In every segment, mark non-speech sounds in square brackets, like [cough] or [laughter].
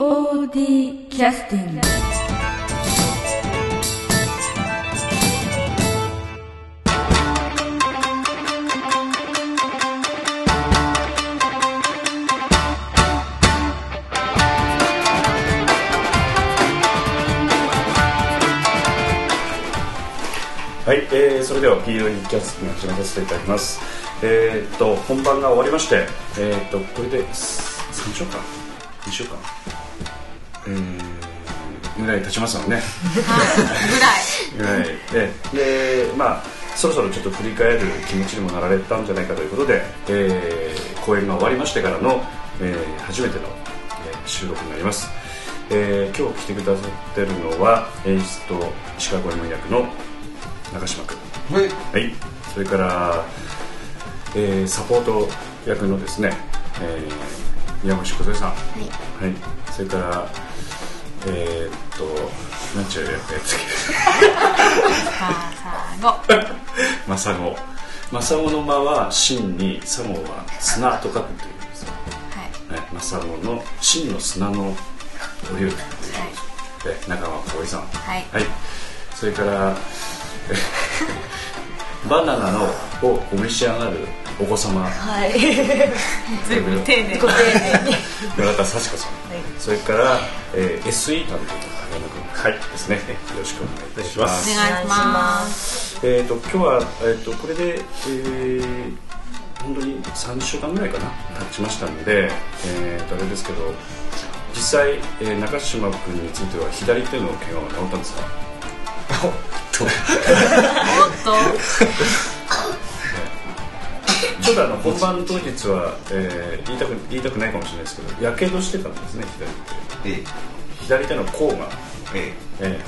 POD キャスティングはい、えー、それでは POD キャスティング始めさせていただきます。えー、っと本番が終わりまして、えー、っとこれで3週間2週間えー、ぐらい経ちますよね。ぐらい。ででまあそろそろちょっと振り返る気持ちにもなられたんじゃないかということで、えー、公演が終わりましてからの、えー、初めての、えー収録になります、えー、今日来てくださってるのは演出と石川公演役の中島君。はい。はい。それから、えー、サポート役のですね、えー、宮越梢さん。はい、はい、それからえー、っとなんちゅうやつ。マサゴ。マサゴの間は真にサゴは砂と書くというんですよ、はい、マサゴの真の砂のお湯ということで、中川浩一さんはい。それからえ [laughs] バナナのをお召し上がるお子様。はい。[laughs] 随分丁寧。ご丁寧に。村田幸子さん、それから、えー、SE 担当はい。ですね。よろしくお願いいたします。お願いします。えー、と今日は、えー、とこれで、えー本当に3週間ぐらいかな経ちましたので、えー、とあれですけど実際、えー中島君については左手の怪我は治ったんですか？[laughs] おっと。ちょっとあの本番当日は、えー言いたく言いたくないかもしれないですけどやけどしてたんですね左手。え左手の甲が、ええ。え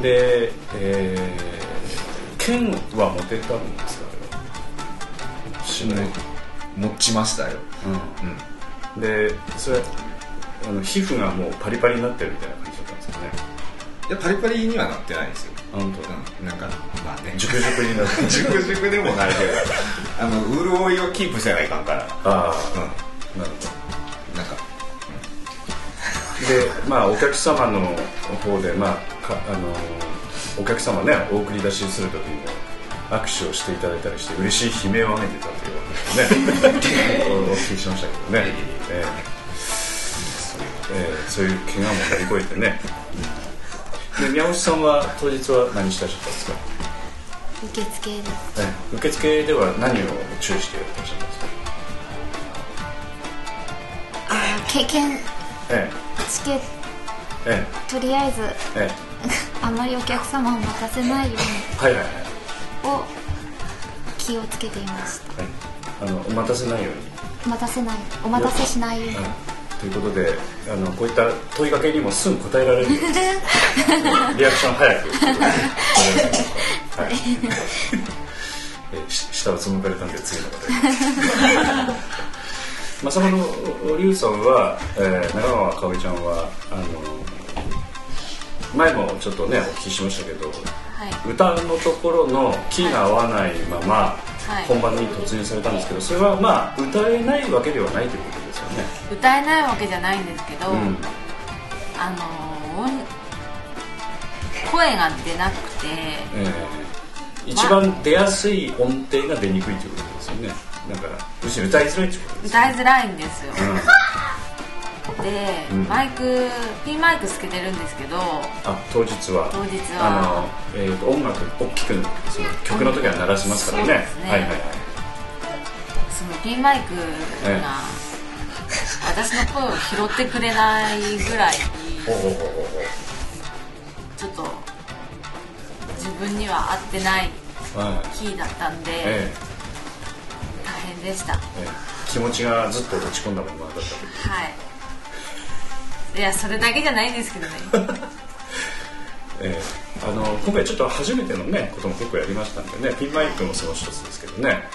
え。で、えー剣は持てたんですかあれは？しない、え持ちましたよ。うん。でそれあの皮膚がもうパリパリになってるみたいな感じだったんですかね。いやパリパリにはなってないですよ。あ本当うん。なん。かまあね熟熟になって熟熟でもないけどあの潤いをキープせないかん。からあうん。なるほどなん。かでまあお客様の方でまああのお客様ねお送り出しする時にも握手をしていただいたりして嬉しい悲鳴を上げてたというわけですねお聞きしましたけどね、ええええそういう怪我も乗り越えてね宮本さんは当日は何してらっしゃったんですか、受付で。すええ受付では何を注意してやってらっしゃったんですか？あー経験。えチケッええ。トとりあえずええ。え [laughs] あまりお客様を待たせないよえはいはいはい、うにを気をつけていました。はい、あのお待たせないように。待たせない。お待たせしないようにということであのこういった問いかけにもすぐ答えられる [laughs] リアクション早く。[laughs] はい。えし下をつむかれたんで次の方 [laughs] まさまの龍さんは、えー、中川かおりちゃんはあの前もちょっとねお聞きしましたけどはい。歌のところのキーが合わないままはい。本番に突入されたんですけどそれはまあ歌えないわけではないということ。歌えないわけじゃないんですけど、うん。あの音声が出なくてえー一番出やすい音程が出にくいということですよね。だからむしろ歌いづらいということです歌いづらいんですよ。うん、で、うん。マイクピンマイクつけてるんですけどあ当日は。当日は。あの、えーと音楽大きくその曲の時は鳴らしますからね。ね。はいはいはい。そのピンマイクええ。が私の声を拾ってくれないぐらいちょっと自分には合ってないキーだったんで、え大変でした。ええ。え気持ちがずっと落ち込んだままだった。はい。いやそれだけじゃないんですけどね。[laughs] ええ。あの今回ちょっと初めてのねことも結構やりましたんでねピンマイクもその一つですけどね。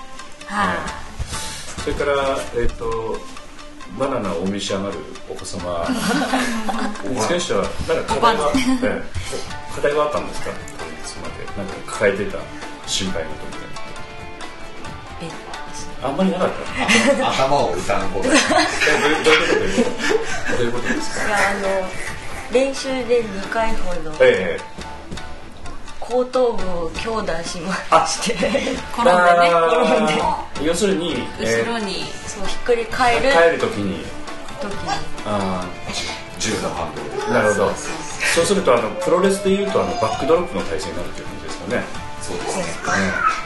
はい、それからえっ、とバナナをお召し上がるお子様。につきましてはなんか課題は、ええ課題はあったんですか？当日まで。なんか抱えてた心配事みたいな。えあんまりなかった頭を歌うことえどういうどういうことどういうことですか？いやあの練習で2回ほど。ええ後頭部を強打しまして転んでね。あー要するに、後ろにそうひっくり返る帰るときに。時に。あ銃のハンドルーなるほどそうするとあのプロレスでいうとあのバックドロップの体勢になるという感じですかね。そうですね。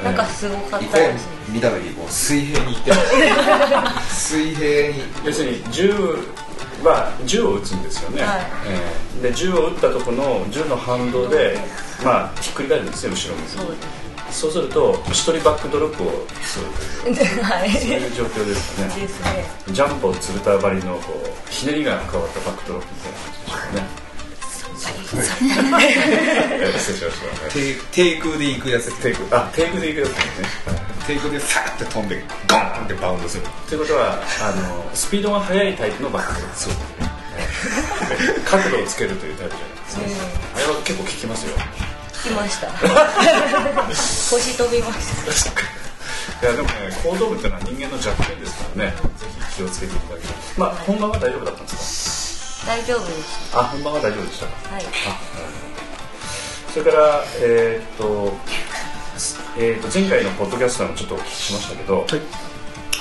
なんかすごかっ一回たですね見た時もう水平に行ってます [laughs] 水平に。要するに銃は銃を撃つんですよね、はい。えー。で銃を撃ったとこの銃の反動で、まあ、ひっくり返るんですよ後ろに。そうす。ると一人バックドロップをするという。はい。そういう状況ですかね。ね。ジャンプをつるたばりのこうひねりが加わったバックドロップみたいな感じでしょうかね。えー失礼しました低低空で行くやつテイクあテイクでいくやつですね、低空でさーって飛んでゴーンってバウンドす。るということはあのスピードが速いタイプのバックそう角度をつけるというタイプじゃないですね、あれは結構効きますよ。来ました腰飛びましたいやでもね後頭部っていうのは人間の弱点ですからね。ぜひ気をつけていただきたい。まあ本番は大丈夫だったんです大丈夫でしかあ本番は大丈夫でしたか。たはい。それからえーっとえー、と前回のポッドキャストでもちょっとお聞きしましたけど、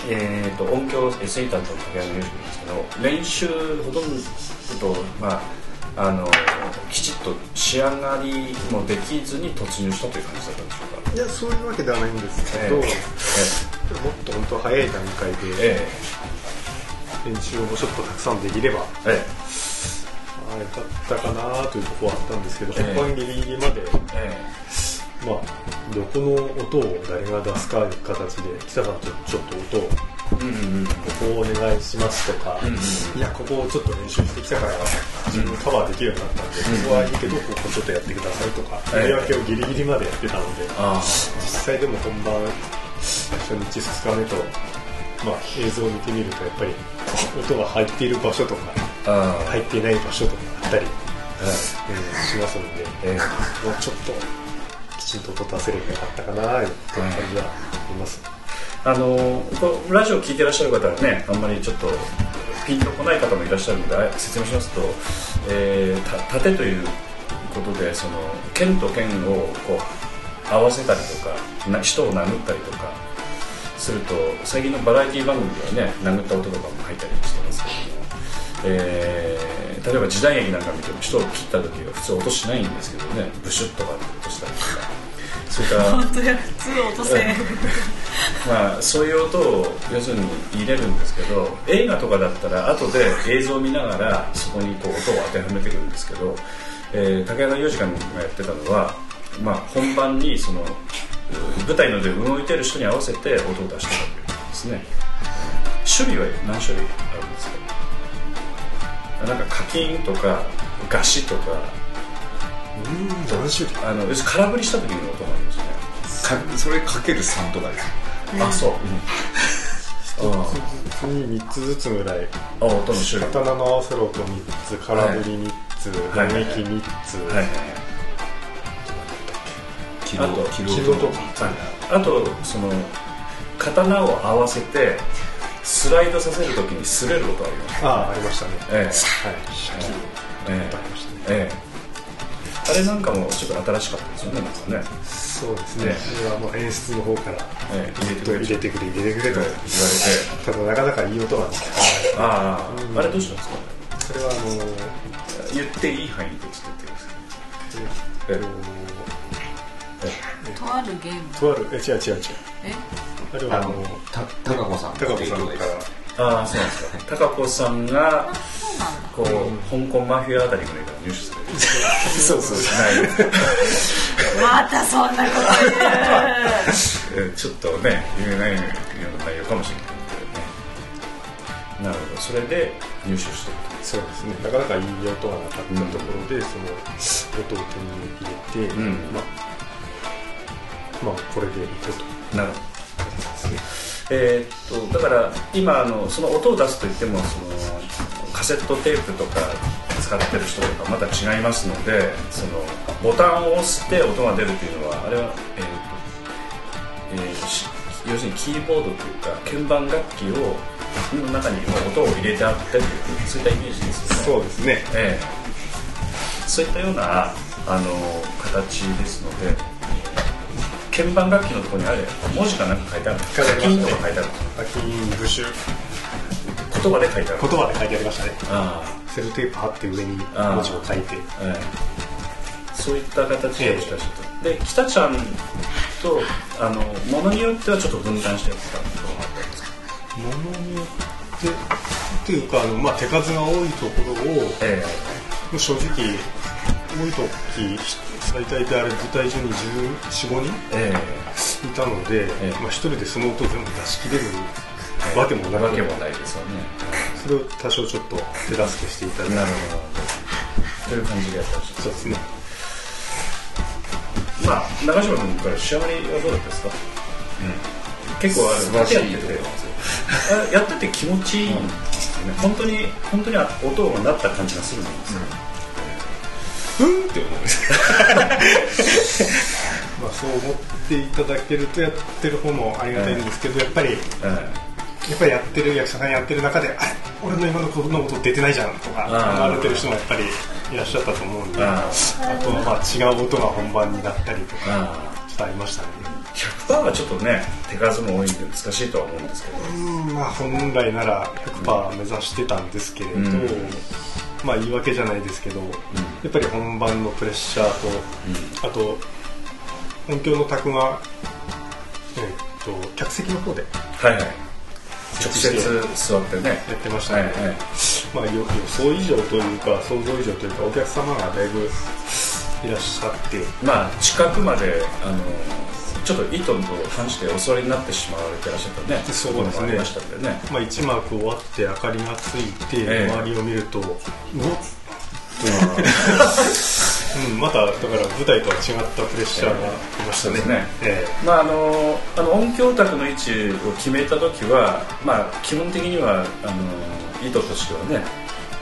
えー、と音響 SE 担当の竹山裕二君ですけど練習ほとんど、まあ、あのきちっと仕上がりもできずに突入したという感じだったんでしょうか。いやそういうわけではないんですけど、えもっと本当早い段階でえ練習をもうちょっとたくさんできればええ。あよかったかなというところはあったんですけど、ええ。本番ギリギリまで、えまあ、どこの音を誰が出すかいう形で北さんとちょっと音をえうんうんうん。ここをお願いしますとか、うんうんいやここをちょっと練習してきたから自分カバーできるようになったんで、うんここはいいけどここちょっとやってくださいとかええ。言い訳をギリギリまでやってたので、あ実際でも本番初日2日目と、まあ、映像を見てみるとやっぱり音が入っている場所とか入っていない場所とかあったり、ええーしますので、ええもうちょっときちんと音出せればよかったかなという感じはあります。あのラジオ聞いてらっしゃる方はねあんまりちょっとピンとこない方もいらっしゃるのであ説明しますと、えー、た盾ということでその剣と剣をこう合わせたりとかな人を殴ったりとかすると最近のバラエティ番組ではね殴った音とかも入ったりしてますけども、えー例えば時代劇なんか見ても人を切った時は普通音しないんですけどね。ブシュッとか音したりとか。それから本当や普通落とせ [laughs] まあ、そういう音を要するに入れるんですけど映画とかだったら後で映像を見ながらそこにこう音を当てはめてくるんですけど、えー竹山洋次監がやってたのは、まあ、本番にそのう舞台の上で動いてる人に合わせて音を出してたということですね。種類は何種類あるんですか？なんか課金とかガシとか。うん何種類？あの要するに空振りした時の音がありますね。かそれかける3とかです。あそう、あ普通に3つずつぐらい。あ音の種類。刀の合わせる音3つ空振り3つ打はい。撃3つ、はいはいはいキロあとキロキロと。あとその刀を合わせてスライドさせるときに擦れる音ありますああありましたね。ええ。はい。えとありましたねええ。えあれなんかもちょっと新しかったですよねなんかね、そうですね。ねそれはもう演出の方からええ入れてくれ入れてくれ入れてくれと。言われて。ただなかなかいい音なんですけどあ。ああれどうしたんですか？それはあの言っていい範囲でちょっと言ってください。えっととあるゲーム。とある？え違う違う違う。え？あれはあのた高子さん。高子さんから。ああそうなんですか。[laughs] 高子さんがこう、香港マフィアあたりぐらいから入手する。[laughs] そうそう。またそんなこと言う。[laughs] えちょっとね言えないような内容かもしれないけどね。なるほど。それで入手してるそうですね。なかなかいい音がなかったところで、その音を手に入れて、うん。まあまあこれでいこうと。となるほど。えーっとだから今あのその音を出すといってもそのカセットテープとか使ってる人とかまた違いますのでそのボタンを押して音が出るというのはあれは、えーっとえーし要するにキーボードというか鍵盤楽器をの中に音を入れてあってというそういったイメージですよね。そうですね。ええ。そういったようなあの形ですので鍵盤楽器のところにあれ文字がなんか書いてある書いてありますねキーとか書いてある。課金部首言葉で書いてある言葉で書いてありましたね。あセルテープ貼って上に文字を書いて。あ、ええそういった形でしてらっしゃった、で北ちゃんとあのものによってはちょっと分担してやってたところがあったんですかものによってっていうかあの、まあ、手数が多いところをえ正直多い時最大であれ舞台中に1415人ええ。いたので、ええ。まあ、一人でその音を全部出し切れるえわけもなくわけもないですよねそれを多少ちょっと手助けしていただいてなるほど。という感じでやってらっしゃるそうですね。まあ長嶋君から仕上がりはどうだったですか、結構あ素晴らしいやっててあやってて気持ちいい。ん。ですよね、本当に本当に音が鳴った感じがするんですよ、うんって思う。んですまあ、そう思っていただけるとやってる方もありがたいんですけど、やっぱりやっぱりやってる役者さんやってる中であれ俺の今のこの音出てないじゃんとか思われてる人もやっぱりいらっしゃったと思うんであとはまあ違う音が本番になったりとかあちょっとありましたね。100%はちょっとね手数も多いんで難しいとは思うんですけど。うんまあ本来なら100%目指してたんですけれど、うんまあ言い訳じゃないですけど、やっぱり本番のプレッシャーと、あと音響の卓が、えっと客席の方ではいはい。直接座ってね。やってましたね、はいはい。まあ、よ予想以上というか想像以上というかお客様がだいぶいらっしゃって。まあ近くまであのちょっと意図と反してお座りになってしまわれてらっしゃったね。そうですね。ありましたんでね。まあ、1幕終わって明かりがついて、ええ。周りを見るとうおっ [laughs] うん、まただから舞台とは違ったプレッシャーが来ましたね,、ね。え。まああのあの音響卓の位置を決めた時は、まあ、基本的にはあの意図としてはね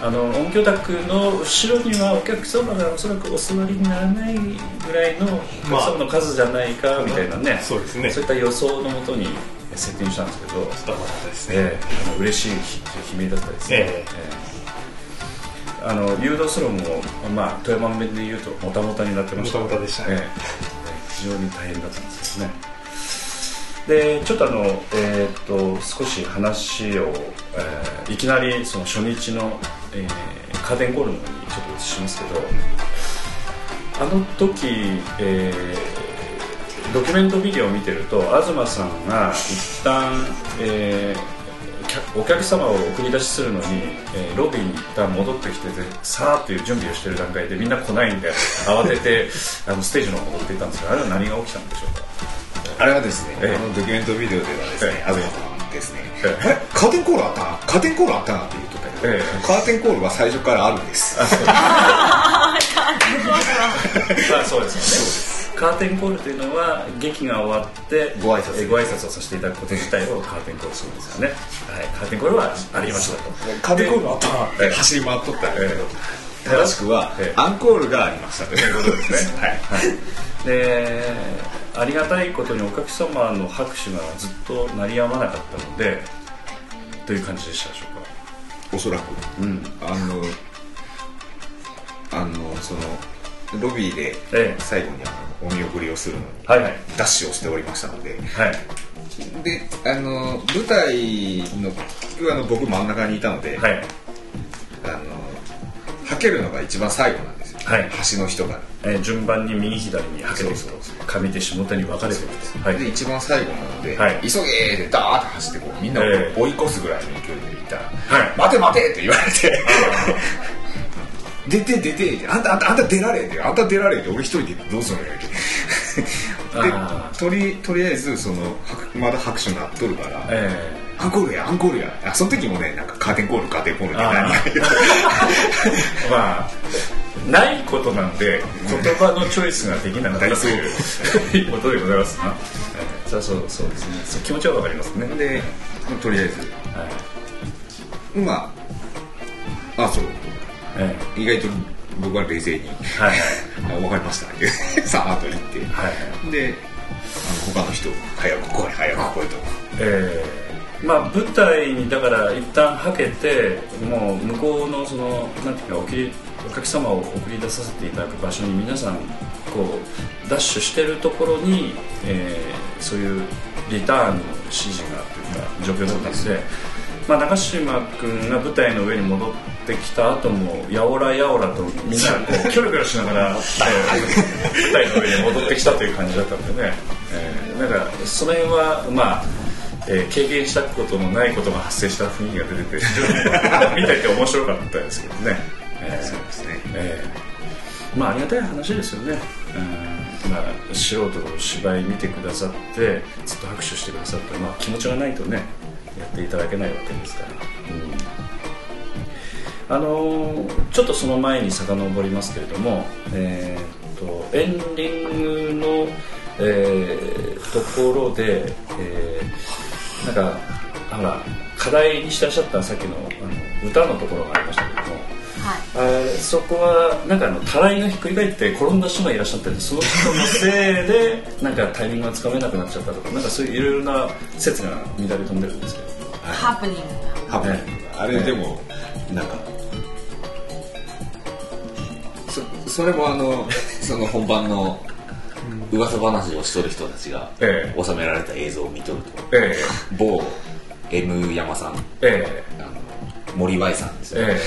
あの音響卓の後ろにはお客様がおそらくお座りにならないぐらいのお客様の数じゃないかみたいなね、そうですね。そういった予想のもとにセッティングしたんですけど、え伝わったですね、ええあの嬉しい悲鳴だったですね、ええ。えあの誘導スローも、まあ、富山弁で言うともたもたになってました。もたもたでしたね。ええ。非常に大変だったんですよね。でちょっとあの、えー、と少し話を、えーいきなりその初日の、えーカーテンコールの方にちょっと移しますけどあの時、えードキュメントビデオを見てると東さんが一旦、えー客お客様を送り出しするのに、えーロビーに一旦戻ってきててさーっていう準備をしてる段階でみんな来ないんで慌ててあのステージの方に戻っていったんですがあれは何が起きたんでしょうか？あれはですね、ええ。あのドキュメントビデオではですねええ。東さんですね、ええ。あれカーテンコールあった？なカーテンコールあったなって言っとったけど、え。カーテンコールは最初からあるんです。まあそうですよねカーテンコールというのは劇が終わってご挨拶。えーご挨拶をさせていただくこと自体をカーテンコールするんですよね、はい、カーテンコールはありましたと。カーテンコールあったなってええ。走り回っとったんだけど、え正しくは、ええ。アンコールがありましたと。いうことですね。[laughs] はい。でありがたいことにお客様の拍手がずっと鳴り止まなかったのでという感じでしたでしょうおそらく。かうん。あのあのそのロビーでええ。最後にあのお見送りをするのにはいはい。ダッシュをしておりましたので。はい。であの舞台のあの僕真ん中にいたので、はい。あのはけるのが一番最後なんですよ、はい。端の人が、えー順番に右左にはけと。上手下手に分かれていくと。はい。で一番最後なので、はい。急げーってダーッと走ってこうみんなをええ追い越すぐらいの勢いで行ったらはい。待て待て!」って言われて「[laughs] 出て出て」って「あんたあんたあんた出られ」って「あんた出られ」って俺一人でどうするのよって。とりとりあえずそのはまだ拍手鳴っとるから、えアンコールやアンコールや。あその時もねなんかカーテンコールカーテンコールって何がー。[laughs] まあないことなんで言葉のチョイスができなかったということでございます。な、えーそうそうそうですね。そう気持ちは分かりますね。でとりあえず。はい。まああそう。え意外と僕は冷静に。ーはい「[laughs] あ分かりました」[laughs] さーっと言って。はい。はいでの他の人早く来い早く来いと。えーまあ舞台にだから一旦はけてもう向こうのそのなんていうかおきりお客様を送り出させていただく場所に皆さんこうダッシュしてるところに、えーそういうリターンの指示がというか状況だったので、まあ、長嶋君が舞台の上に戻ってきた後もやおらやおらとみんなこうキョロキョロしながら、えー舞台の上に戻ってきたという感じだったんでね、えーなんかその辺はまあえー経験したことのないことが発生した雰囲気が出てて見てて面白かったですけどね、えーそうですね。えーまあありがたい話ですよね、うん。まあ、素人の芝居見てくださってずっと拍手してくださって、まあ、気持ちがないとねやっていただけないわけですから、うん。あのーちょっとその前に遡りますけれども、えー、とエンディングの、えーところで、えーなんかほら課題にしてらっしゃったさっきのあの歌のところがありましたけどもはい。そこはなんかあのたらいがひっくり返って転んだ人がいらっしゃってその人のせいでなんかタイミングがつかめなくなっちゃったとかなんかそういういろいろな説が乱れ飛んでるんですけど。ハプニングハプニングがあれでもなんかそそれもあのその本番の噂話をしとる人たちがええ。収められた映像を見とると。え。某 M 山さん。ええ。あの森 Y さんですよ、ええ。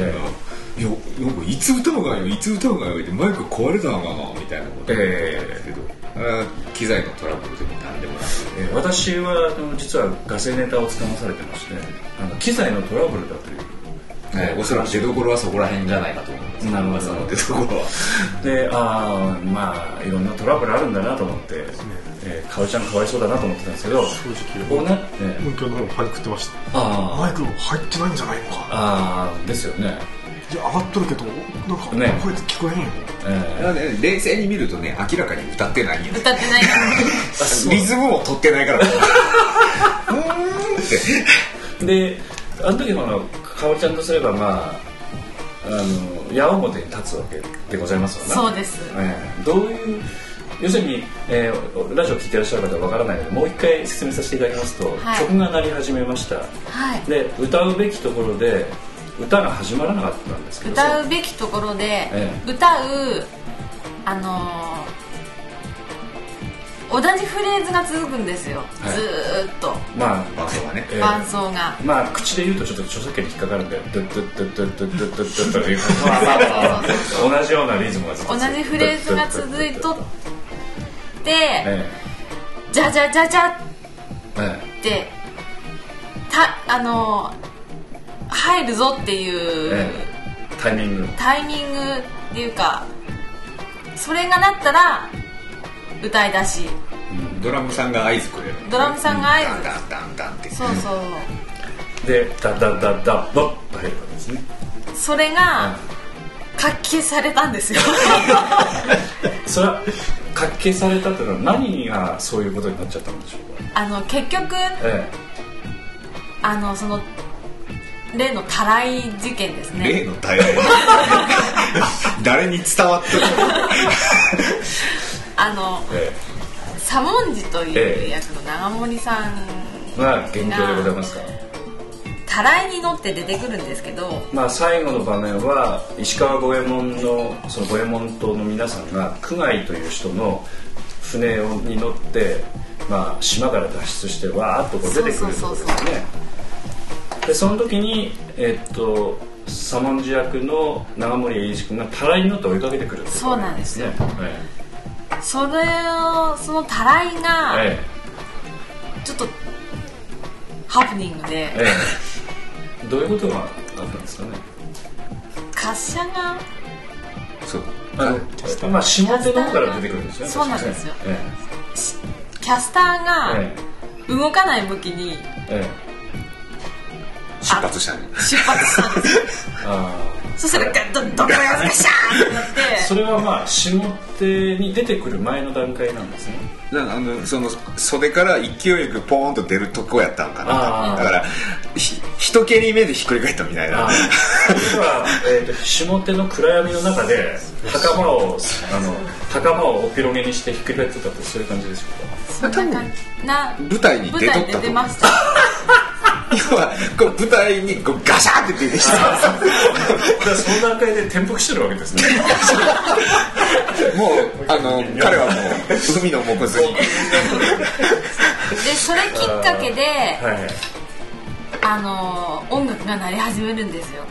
[laughs] ええ。いやなんかいつ歌うがよいつ歌うがよってマイク壊れたのかなみたいなこと言ってたんですけど、あれは機材のトラブルでも何でもなくえー私はあの実はガセネタをつかまされてまして機材のトラブルだという。はい、おそらく出どころはそこら辺じゃないかと思うんですなるほど。出どころは。でああまあいろんなトラブルあるんだなと思って、えー、かおりちゃんかわいそうだなと思ってたんですけど正直こうね、えー。音響の方もパニックってました。あマイク入ってないんじゃないのか。ああですよね、いや上がっとるけどなんかね。声聞こえへんよ。えだからね冷静に見るとね明らかに歌ってないんよ歌ってない。か [laughs] らリズムも取ってないから。[laughs] うーん。ってーであの時ほらかおりちゃんとすればまああの矢面に立つわけでございますわなそうです。ええどういう要するに、えーラジオ聞いてらっしゃる方はわからないのでもう一回説明させていただきますと、はい。曲が鳴り始めました。はい。で歌うべきところで歌が始まらなかったんですけど歌うべきところで、え歌うあのー同じフレーズが続くんですよ、はい。ずーっと。まあ伴奏はね。ええ。伴奏が、まあ口で言うとちょっと著作権に引っかかるんでドゥッドゥッドゥッドゥッドゥッドゥッドゥッドゥッという同じようなリズムがずっと同じフレーズが続いとって、えじゃじゃじゃじゃええ。ってたあのー入るぞっていう、ええ。タイミング。タイミングっていうかそれがなったら歌い出し。ドラムさんが合図くれる。ドラムさんが合図。ダンダンダンダンって。そうそう。でダダダダボッと入るわけですね。それが活気されたんですよ。[laughs] それは活気されたっていうのは何がそういうことになっちゃったんでしょうか？あの結局えあのその例のたらい事件ですね。例の大変 [laughs] 誰に伝わってるあのええ。左文字といええ。う役の長森さんえまあ現状でございますかたらいに乗って出てくるんですけどまあ最後の場面は石川五右衛門のその五右衛門島の皆さんが久外という人の船に乗って、まあ、島から脱出してわーっとこう出てくるところですね。でその時にえっと左文字役の長森栄一君がたらいに乗って追いかけてくるそうなんですよ。えそれをそのたらいえがえちょっとハプニングでえええどういうことがあったんですかね？滑車がそう。あのまあ下手の方から出てくるんですよねそうなんですよ。えキャスターえがえ動かない向きにええ。え出発したね出発したんですよ。[laughs] あそしたらガッとどこがガシャーってなって。それはまあ下手に出てくる前の段階なんですね。だからあのその袖から勢いよくポーンと出るとこやったんかな。だからひ一蹴り目でひっくり返ったみたいな。えー、と下手の暗闇の中で袴をあの袴をお披露目にしてひっくり返ってたってそういう感じでしょうか？そんな感じ。な舞台に出とったと。舞台出ました要はこう舞台にこうガシャーって出てきたその段階で転覆してるわけですね。もうあの彼はもう海の藻くずに。でそれきっかけで、はいあのー音楽が鳴り始めるんですよ。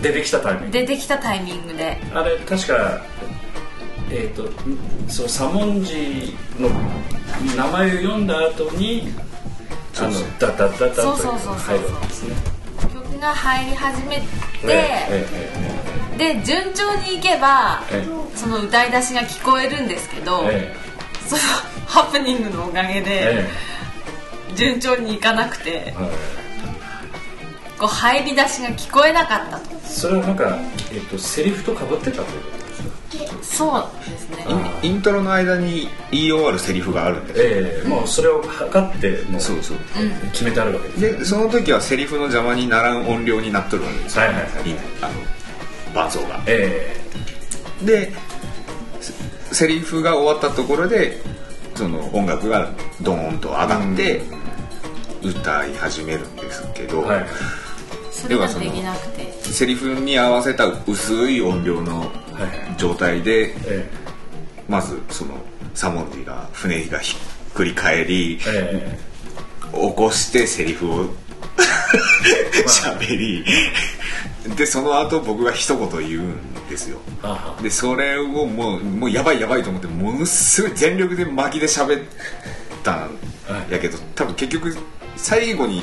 出てきたタイミング。出てきたタイミングで。あれ確かえっ、とそう左文字の名前を読んだ後にあのダダダダとそうそうそうそう。入るわけですね。曲が入り始めて、ええで順調にいけばええ。その歌い出しが聞こえるんですけど、えそのハプニングのおかげえでえ順調にいかなくてこう入り出しが聞こえなかったと。それはなんか、えっとセリフと被ってたということ？そうですね。イントロの間に言い終わるセリフがあるんですよ。ええもうそれを測ってもうそう。そう決めてあるわけですね。でその時はセリフの邪魔にならん音量になっとるわけですよ、はいはいはい。あの伴奏が。えでセセリフが終わったところでその音楽がドーンと上がって歌い始めるんですけど、えはい。それができなくて。セリフに合わせた薄い音量のはい状態でえまずその左文字が船がひっくり返りええ。起こしてセリフを喋り。でその後僕が一言言うんですよ。でそれをもうもうやばいやばいと思ってものすごい全力で巻きで喋ったんやけど多分結局最後に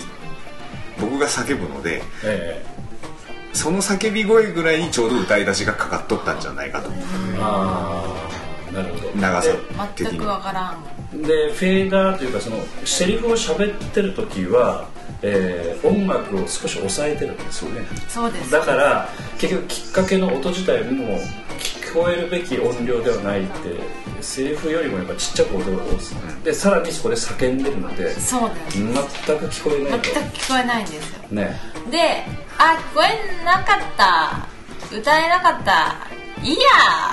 僕が叫ぶのでえその叫び声ぐらいにちょうど歌い出しがかかっとったんじゃないかと。えああなるほど。長さ的に。全くわからんでフェーダーというかそのセリフを喋ってる時は、えー音楽を少し抑えてるんですよね。そうです。だから結局きっかけの音自体も聞こえるべき音量ではないってセリフよりもやっぱちっちゃく音が多いです、でさらにそこで叫んでるのでそうです。全く聞こえない全く聞こえないんですよ。ね。であ聞こえなかった。歌えなかったいいや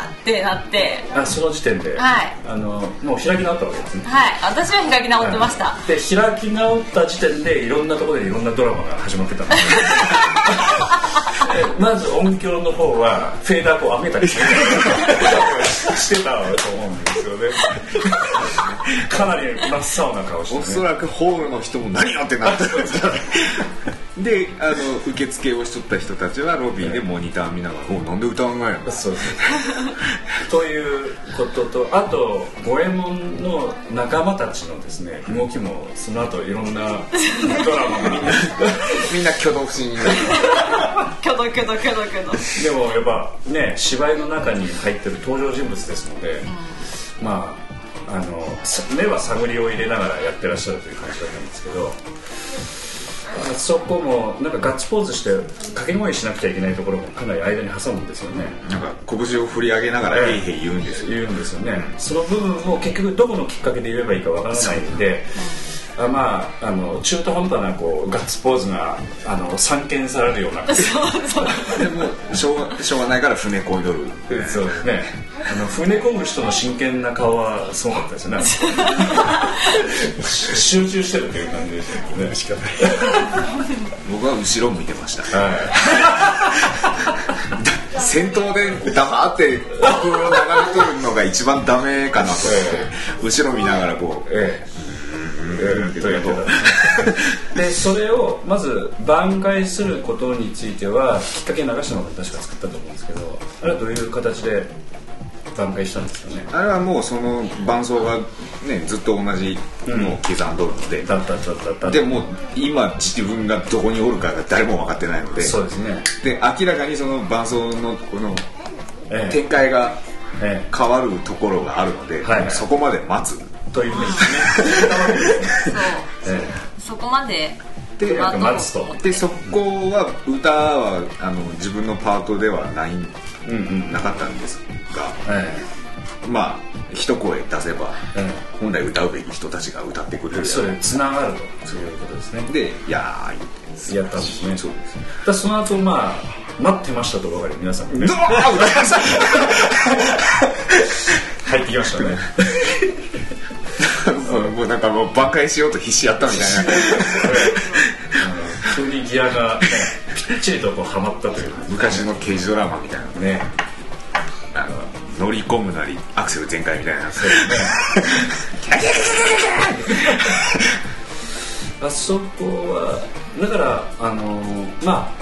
ーってなって。あその時点で、はい。あのもう開き直ったわけですね。はい。私は開き直ってました、で開き直った時点でいろんなところでいろんなドラマが始まってたんで [laughs] まず音響の方はフェーダーこう上げたりしてしてたと思うんですよね。かなり真っ青な顔して、ね、おそらくホールの人も何よってなったんですよねであの受付をしとった人たちはロビーでモニター見ながら「おなんで歌わんがやん」そう。で [laughs] すということとあと五右衛門の仲間たちのですね動きもその後いろんな [laughs] ドラマがみんな挙動不審になる。キョドキョドキョドキョドでもやっぱね芝居の中に入ってる登場人物ですので、まああのさ目は探りを入れながらやってらっしゃるという感じだったんですけどあそこもなんかガッツポーズして掛け声しなくちゃいけないところもかなり間に挟むんですよね。なんか拳を振り上げながら「へいへい」言うんですよ言うん。ですよね、その部分も結局どこのきっかけで言えばいいかわからないんで、あまああの中途半端なこうガッツポーズがあの散見されるような。でもしょうがしょうがないから船こいどる。そうですね。あの船込む人の真剣な顔はすごかったですよね。集中してるという感じでしたね。[laughs] 僕は後ろ向いてました。は先頭 [laughs] で黙って曲を流れとるのが一番ダメかなと思って後ろ見ながらこういええでそれをまず挽回することについてはきっかけ流したのが確か作ったと思うんですけどあれはどういう形で挽回したんですかね？あれはもうその伴奏がねずっと同じのを刻んどるので、だっただっただった。でもう今自分がどこにおるかが誰も分かってないので。そうですね。で明らかにその伴奏のこのええ。展開がええ。変わるところがあるので、はいはい。そこまで待つという。ふうにですねそうえそこまでであと。待つとでそこは歌はあの自分のパートではないうんうん。なかったんですがえまあ一声出せばええ。本来歌うべき人たちが歌ってくれる。えそれつながると。そういうことですね。で「やーい」って。やったんですね。そうですだその後まあ待ってましたとばかり皆さんドワー [laughs] 入ってきましたねもうなんかもう挽回しようと必死やったみたいな。それにギアが、ね、ぴっちりとこうはまったという昔の刑事ドラマみたいな。ね。あの乗り込むなりアクセル全開みたいな。そうですね。あそこはだからあのまあ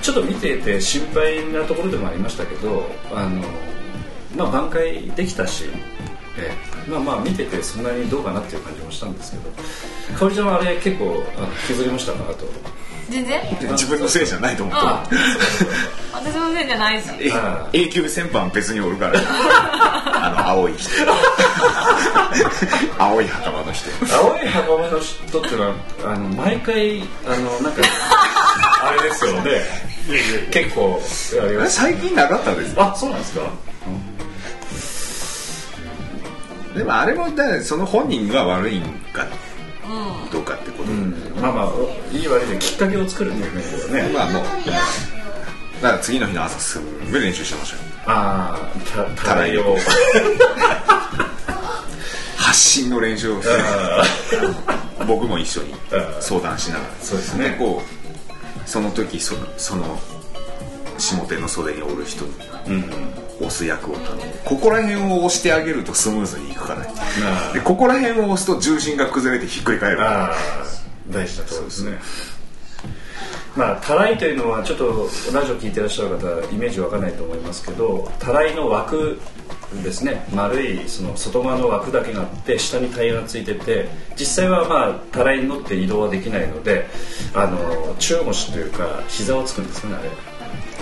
ちょっと見ていて心配なところでもありましたけどあのまあ挽回できたし、ええまあまあ見ててそんなにどうかなっていう感じもしたんですけどかおりちゃんはあれ結構あの引きずりましたか？あと。全然？自分のせいじゃないと思って。あ私のせいじゃないし永久戦犯別におるから。[laughs] あの青い人。青い袴の人。青い袴の人っていうのはあの毎回あのなんか [laughs] あれですよね。結構あります。最近なかったです。あそうなんですか？でもあれもだその本人が悪いんかどうかってこと、うん。まあまあいい悪いできっかけを作るっていう面ではね。まあもうだから次の日の朝すんごい練習してましたよ。ああたたらいを。発信の練習をして。僕も一緒に相談しながら。そうですね。こうその時そその下手の袖におる人。にうん押す役を頼む。ここら辺を押してあげるとスムーズにいくからあ。でここら辺を押すと重心が崩れてひっくり返る。大事なところですね。まあたらいというのはちょっとラジオ聞いてらっしゃる方イメージわかんないと思いますけどたらいの枠ですね。丸いその外側の枠だけがあって下にタイヤがついてて実際はまあたらいに乗って移動はできないのであの中腰というか膝をつくんですかねあれ、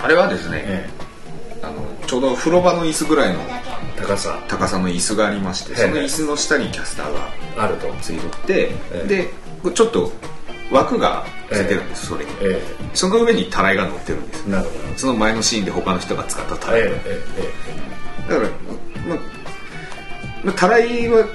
あれはですね、えあのちょうど風呂場の椅子ぐらいのえ、高さ。高さの椅子がありましてはいその椅子の下にキャスターがあると、ついとって、ええ。でちょっと枠がついてるんです、それに。えその上にたらいが乗ってるんです。え、なるほど。その前のシーンで他の人が使ったたらい、だからまあまあたらいは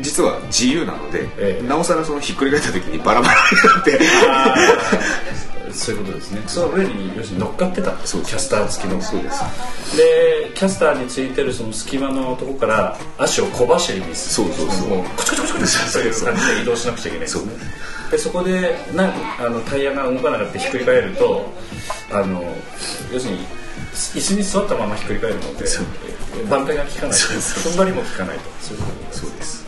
実は自由なので、ええ。なおさらそのひっくり返った時にバラバラになって [laughs] そういうことですね。その上に要するに乗っかってた。キャスター付きの。そうです。でキャスターについてるその隙間のとこから足を小走りにする。そうそうそう。もうコチコチコチコチそういう感じで移動しなくちゃいけないんですね。でそこでなあのタイヤが動かなくてひっくり返るとあの要するに椅子に座ったままひっくり返るのでそう。挽回が効かないそうそう踏ん張りも効かないと。そうです。そうです。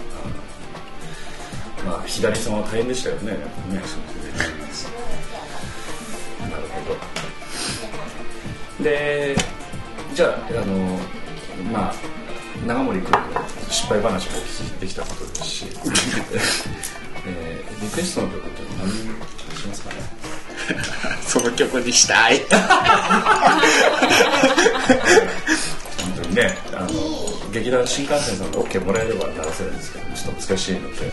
まあ左さんは大変でしたよね。やっぱねなるほど。でじゃああのまあ長森君の失敗話も聞いてきたことですし、[laughs] えーリクエストの曲って何にしますかね？[laughs] その曲にしたい。本当にねあの劇団新幹線さんの OK もらえれば流せるんですけどちょっと難しいので。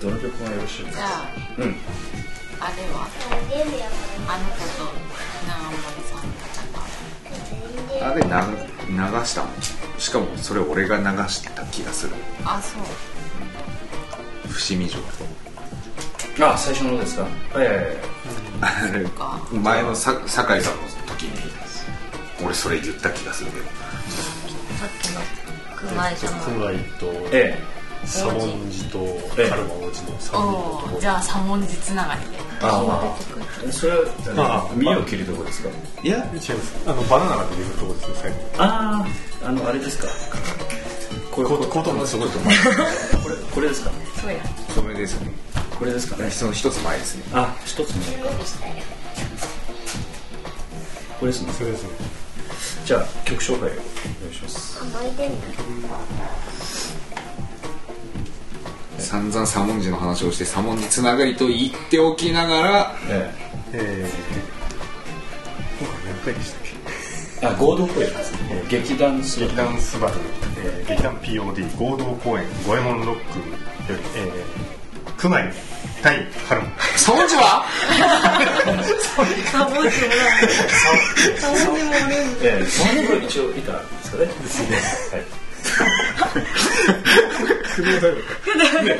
どの曲がよろしいですか？じゃあ。うんあれはあの子と長森さんあれな流したの？しかもそれ俺が流した気がする。あそう。伏見城。あ最初のですか？えあれ前のさ酒井さんの時に。俺それ言った気がするけど。さっきの熊井さんのクマイとええ左文字とええ。カルマ王子の三お人のとこーじゃあ三文字つながりでそれはああ見栄を切るとこですか？いや。違います。あのバナナが出てくるとこですね最後。あああのあれですか？これコートコートのそことこれこれですか？そうや。それですね。これですかね？その一つ前ですね。あ一つ目これですね。それですね。じゃあ曲紹介をお願いします散々左文字の話をして左文字つながりと言っておきながらええ。ー、今回何回でしたっけえ。あ合同公演ですね。劇団ス劇団スバル、えー、劇団 POD 合同公演五右衛門ロックより、えー、区内対ハルモン3文字は？サボってもらう。サボってもええ。その頃一応いたんですかね。ですね。はい首の最後ね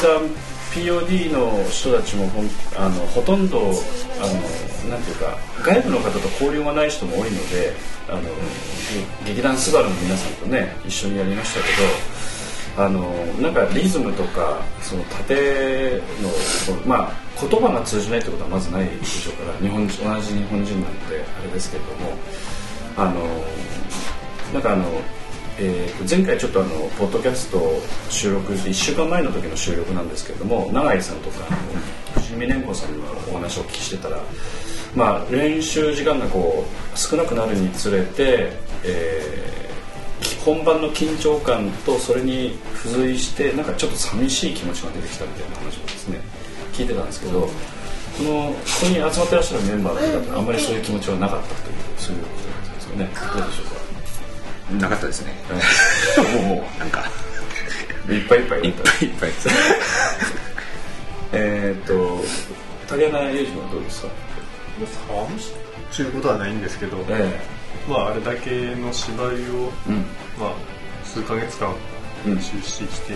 劇団 POD の人たちもほあのほとんどあのなんていうか外部の方と交流がない人も多いのであの劇団スバルの皆さんとね一緒にやりましたけどあのなんかリズムとかその縦のまあ言葉が通じないってことはまずないでしょうから日本同じ日本人なのであれですけれどもあのなんかあのえー前回ちょっとあのポッドキャスト収録して1週間前の時の収録なんですけれども永井さんとか藤見蓮子さんのお話をお聞きしてたら、まあ、練習時間がこう少なくなるにつれて、えー本番の緊張感とそれに付随してなんかちょっと寂しい気持ちが出てきたみたいな話をですね聞いてたんですけどこのここに集まってらっしゃるメンバーの方ってあんまりそういう気持ちはなかったというそういうことなんですよね。どうでしょうか？なかったですね。[laughs] もうもうなんか。いっぱいいっぱい。いっぱいいっぱい。えーっと竹山裕二はどうですか？楽しいということはないんですけど、えまああれだけの芝居を、えうん。まあ、数ヶ月間うん。練習してきて、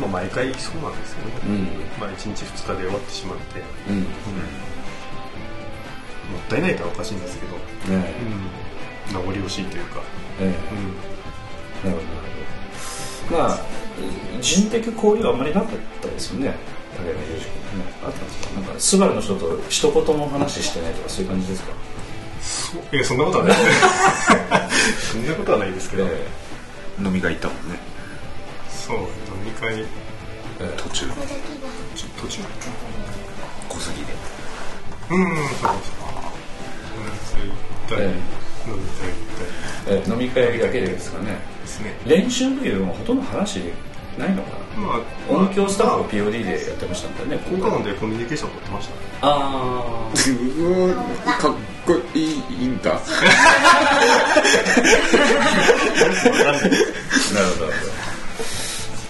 まあ、毎回そうなんですよね、うん。まあ、1日2日で終わってしまって、うん。ねもったいないとはおかしいんですけど、え。うん、名残惜しいというか、えうん、えなるほど。なるほどまあ人的交流はあんまりなかったですよね。竹山裕二君ね。あったんですか？なんかスバルの人と一言も話してないとかそういう感じですか？そういやそんなことはない。そんなことはないですけど、え飲み会行ったもんね。そう飲み会。ええ。途中。途中。小杉で。うんそうそう。そう行ったり、え飲み会行ったりええ飲み会だけですかね。ですね。練習の時でもほとんど話ないのかな。まあ音響スタッフを POD でやってましたんでね。効果音でコミュニケーション取ってました。ねあうわかっこいいいいんだなるほど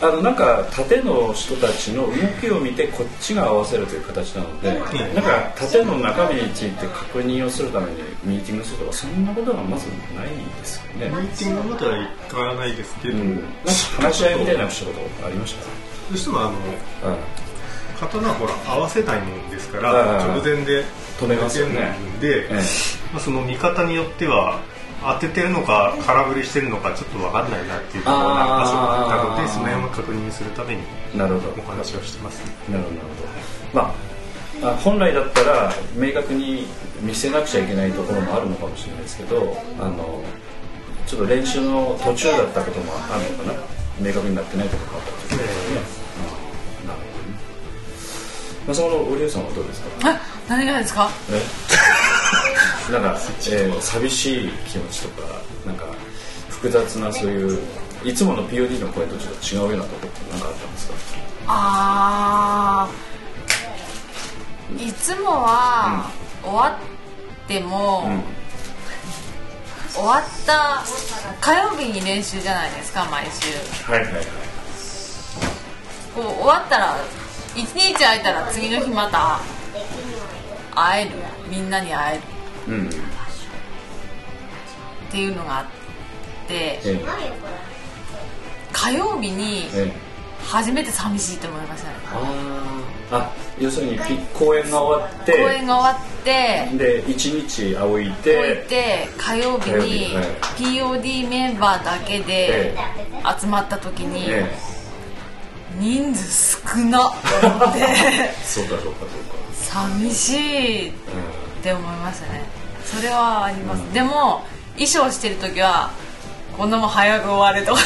あのなんか縦の人たちの動きを見てこっちが合わせるという形なので、ん。なんか縦の中身について確認をするためにミーティングするとかそんなことがまずないですよね、ミーティングまではいかないですけど、うん、なんか話し合いみたいなしたことありましどうしてもあのた、うん。刀はほら合わせないもんですから直前で止めますよね。で、え。まあ、その見方によっては当ててるのか空振りしてるのかちょっと分かんないなっていうところがあったのでその辺を確認するためになるほど。お話をしてます。ねなるほど。なるほどまああ本来だったら明確に見せなくちゃいけないところもあるのかもしれないですけどあのちょっと練習の途中だったこともあるのかな。明確になってないところもあったかもしれないでなるほどね。まあその織江さんはどうですか？あ何がですか？え？なんか、えー寂しい気持ちとかなんか複雑なそういういつもの POD の声とちょっと違うようなところって何かあったんですか？あー。いつもは終わっても、終わった火曜日に練習じゃないですか毎週。はいはいはい。こう終わったら一日空いたら次の日また会える。みんなに会えるうん。っていうのがあってええ。火曜日にええ。初めて寂しいと思いましたね。あー。あ要するにピ公演が終わって公演が終わってで一日仰い置いてて火曜日火曜に日はい。POD メンバーだけでえ集まった時にえ人数少なってえ [laughs] そうかそうかそうか。寂しいって思いましたね。それはあります、でも衣装してる時はこんなもん早く終われとか。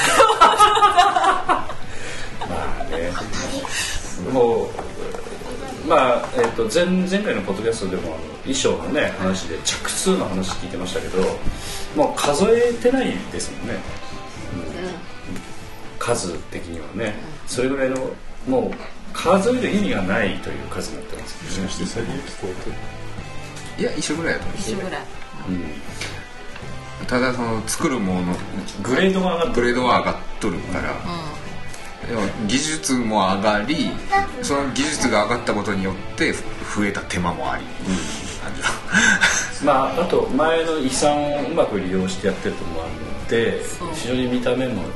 まあね。もうまあ、えー、と前前回のポッドキャストでもあの衣装のね話で着数の話聞いてましたけどもう数えてないですもんね、うん。数的にはね。それぐらいのもう数える意味がないという数になってます。よね、いや一緒ぐらいだと思う。一緒ぐらい。ただその作るものグレードが上がっグレードは上がっとるから、でも技術も上がりその技術が上がったことによって増えた手間もあり、感じだまあ、あと前の遺産をうまく利用してやってるところもあるので非常に見た目もか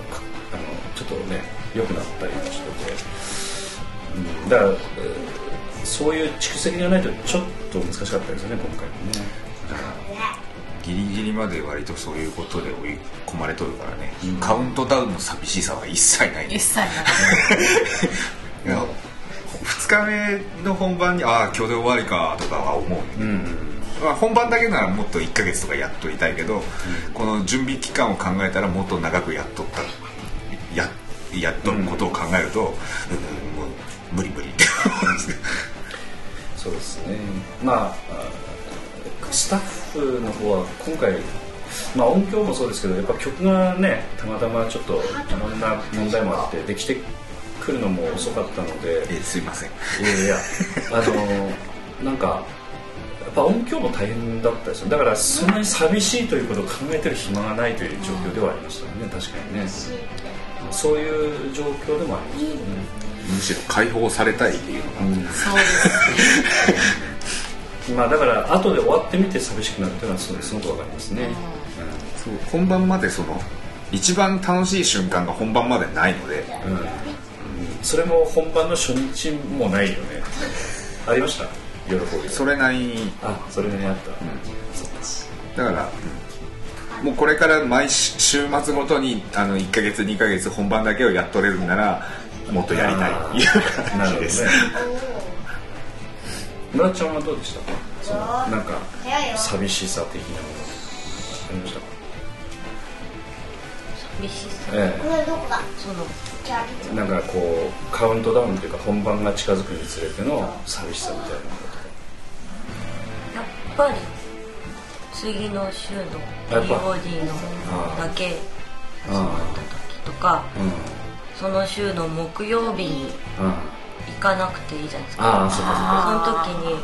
あのちょっとね良くなったりもしてて、うん、だから、えーそういう蓄積がないとちょっと難しかったですよね今回もね。ギリギリまで割とそういうことで追い込まれとるからね、カウントダウンの寂しさは一切ない。一切ない。いや2日目の本番にああ今日で終わりかとかは思う、うん。まあ、本番だけならもっと1ヶ月とかやっといたいけど、この準備期間を考えたらもっと長くやっとったややっとることを考えると、うんもう無理無理って思うんですけどそうですね。まああスタッフの方は今回まあ音響もそうですけどやっぱ曲がねたまたまちょっといろんな問題もあってできてくるのも遅かったので。えすいません。いやいやあのなんかやっぱ音響も大変だったですよ。だからそんなに寂しいということを考えてる暇がないという状況ではありましたよね。確かにね。そういう状況でもありましたよねむしろ解放されたいっていうのが、そうです。[laughs] まあだから後で終わってみて寂しくなるというのはすごくわかりますね、そう本番までその一番楽しい瞬間が本番までないので。うん。うんそれも本番の初日もないよね。ありました？喜び。それなりにあそれなりにあった、だから、もうこれから毎週末ごとにあの1ヶ月2ヶ月本番だけをやっとれるんならもっとやりたい。っていうなるほどね。感じです、村ちゃんはどうでしたか？そのなんか寂しさ的なもの。ありましたか寂しさえそのえなんかこうカウントダウンというか本番が近づくにつれての寂しさみたいなものやっぱり次の週の POD のだけとか集まった時とかうんその週の木曜日にうん行かなくていいじゃないですか。ああそうかその時に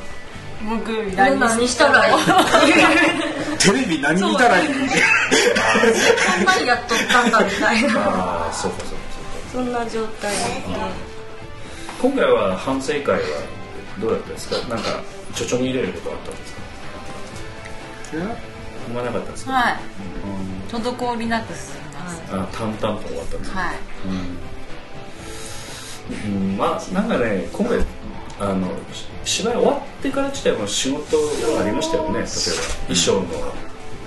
僕これ何したらいい？[laughs] テレビ何見たらいい？こんなんやっとったんだみたいな。[laughs] ああそうかそうかそうか。そんな状態で。今回は反省会はどうだったですか？なんかちょちょに入れることあったんですか？思わなかったですか、はい。滞りなくすあ淡々と終わったんですい。うん。うん。まあなんかね今回あのし芝居終わってから自体も仕事がありましたよね例えば。衣装の、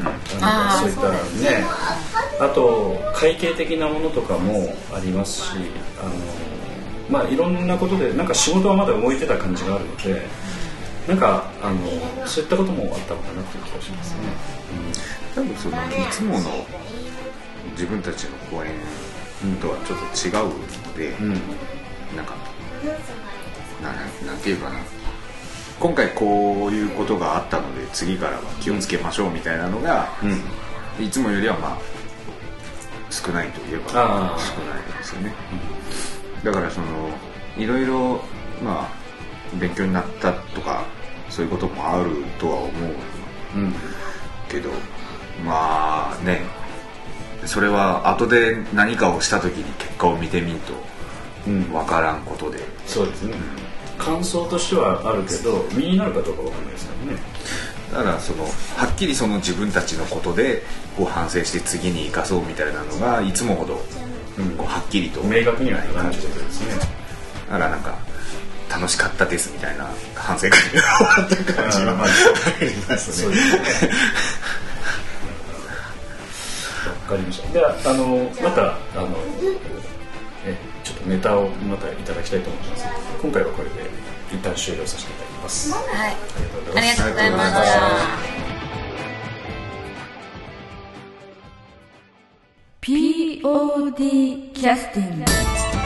あとかそういったね。あと会計的なものとかもありますしあのまあいろんなことでなんか仕事はまだ動いてた感じがあるのでなんかあのそういったこともあったのかなという気がしますね。多分そのいつもの自分たちの公演とはちょっと違うので、うん。なんかなななんていうかな。今回こういうことがあったので次からは気をつけましょうみたいなのが、うん。いつもよりはまあ少ないといえば少あ。ないですよね、だからそのいろいろまあ勉強になったとかそういうこともあるとは思ううんけどまあねそれは後で何かをした時に結果を見てみんとうん。分からんことで、そうですね。感想としてはあるけど身になるかどうかわかんないですからね。だからそのはっきりその自分たちのことでこう反省して次に生かそうみたいなのがいつもほどうん。こうはっきりと明確には言わないということですね。だからなんか楽しかったですみたいな反省会が終わった感じはありますねかりました。ではあのまたあのえちょっとネタをまたいただきたいと思います。今回はこれで一旦終了させていただきます。はい。ありがとうございます。ありがとうございましありがとうございまた。POD キャスティング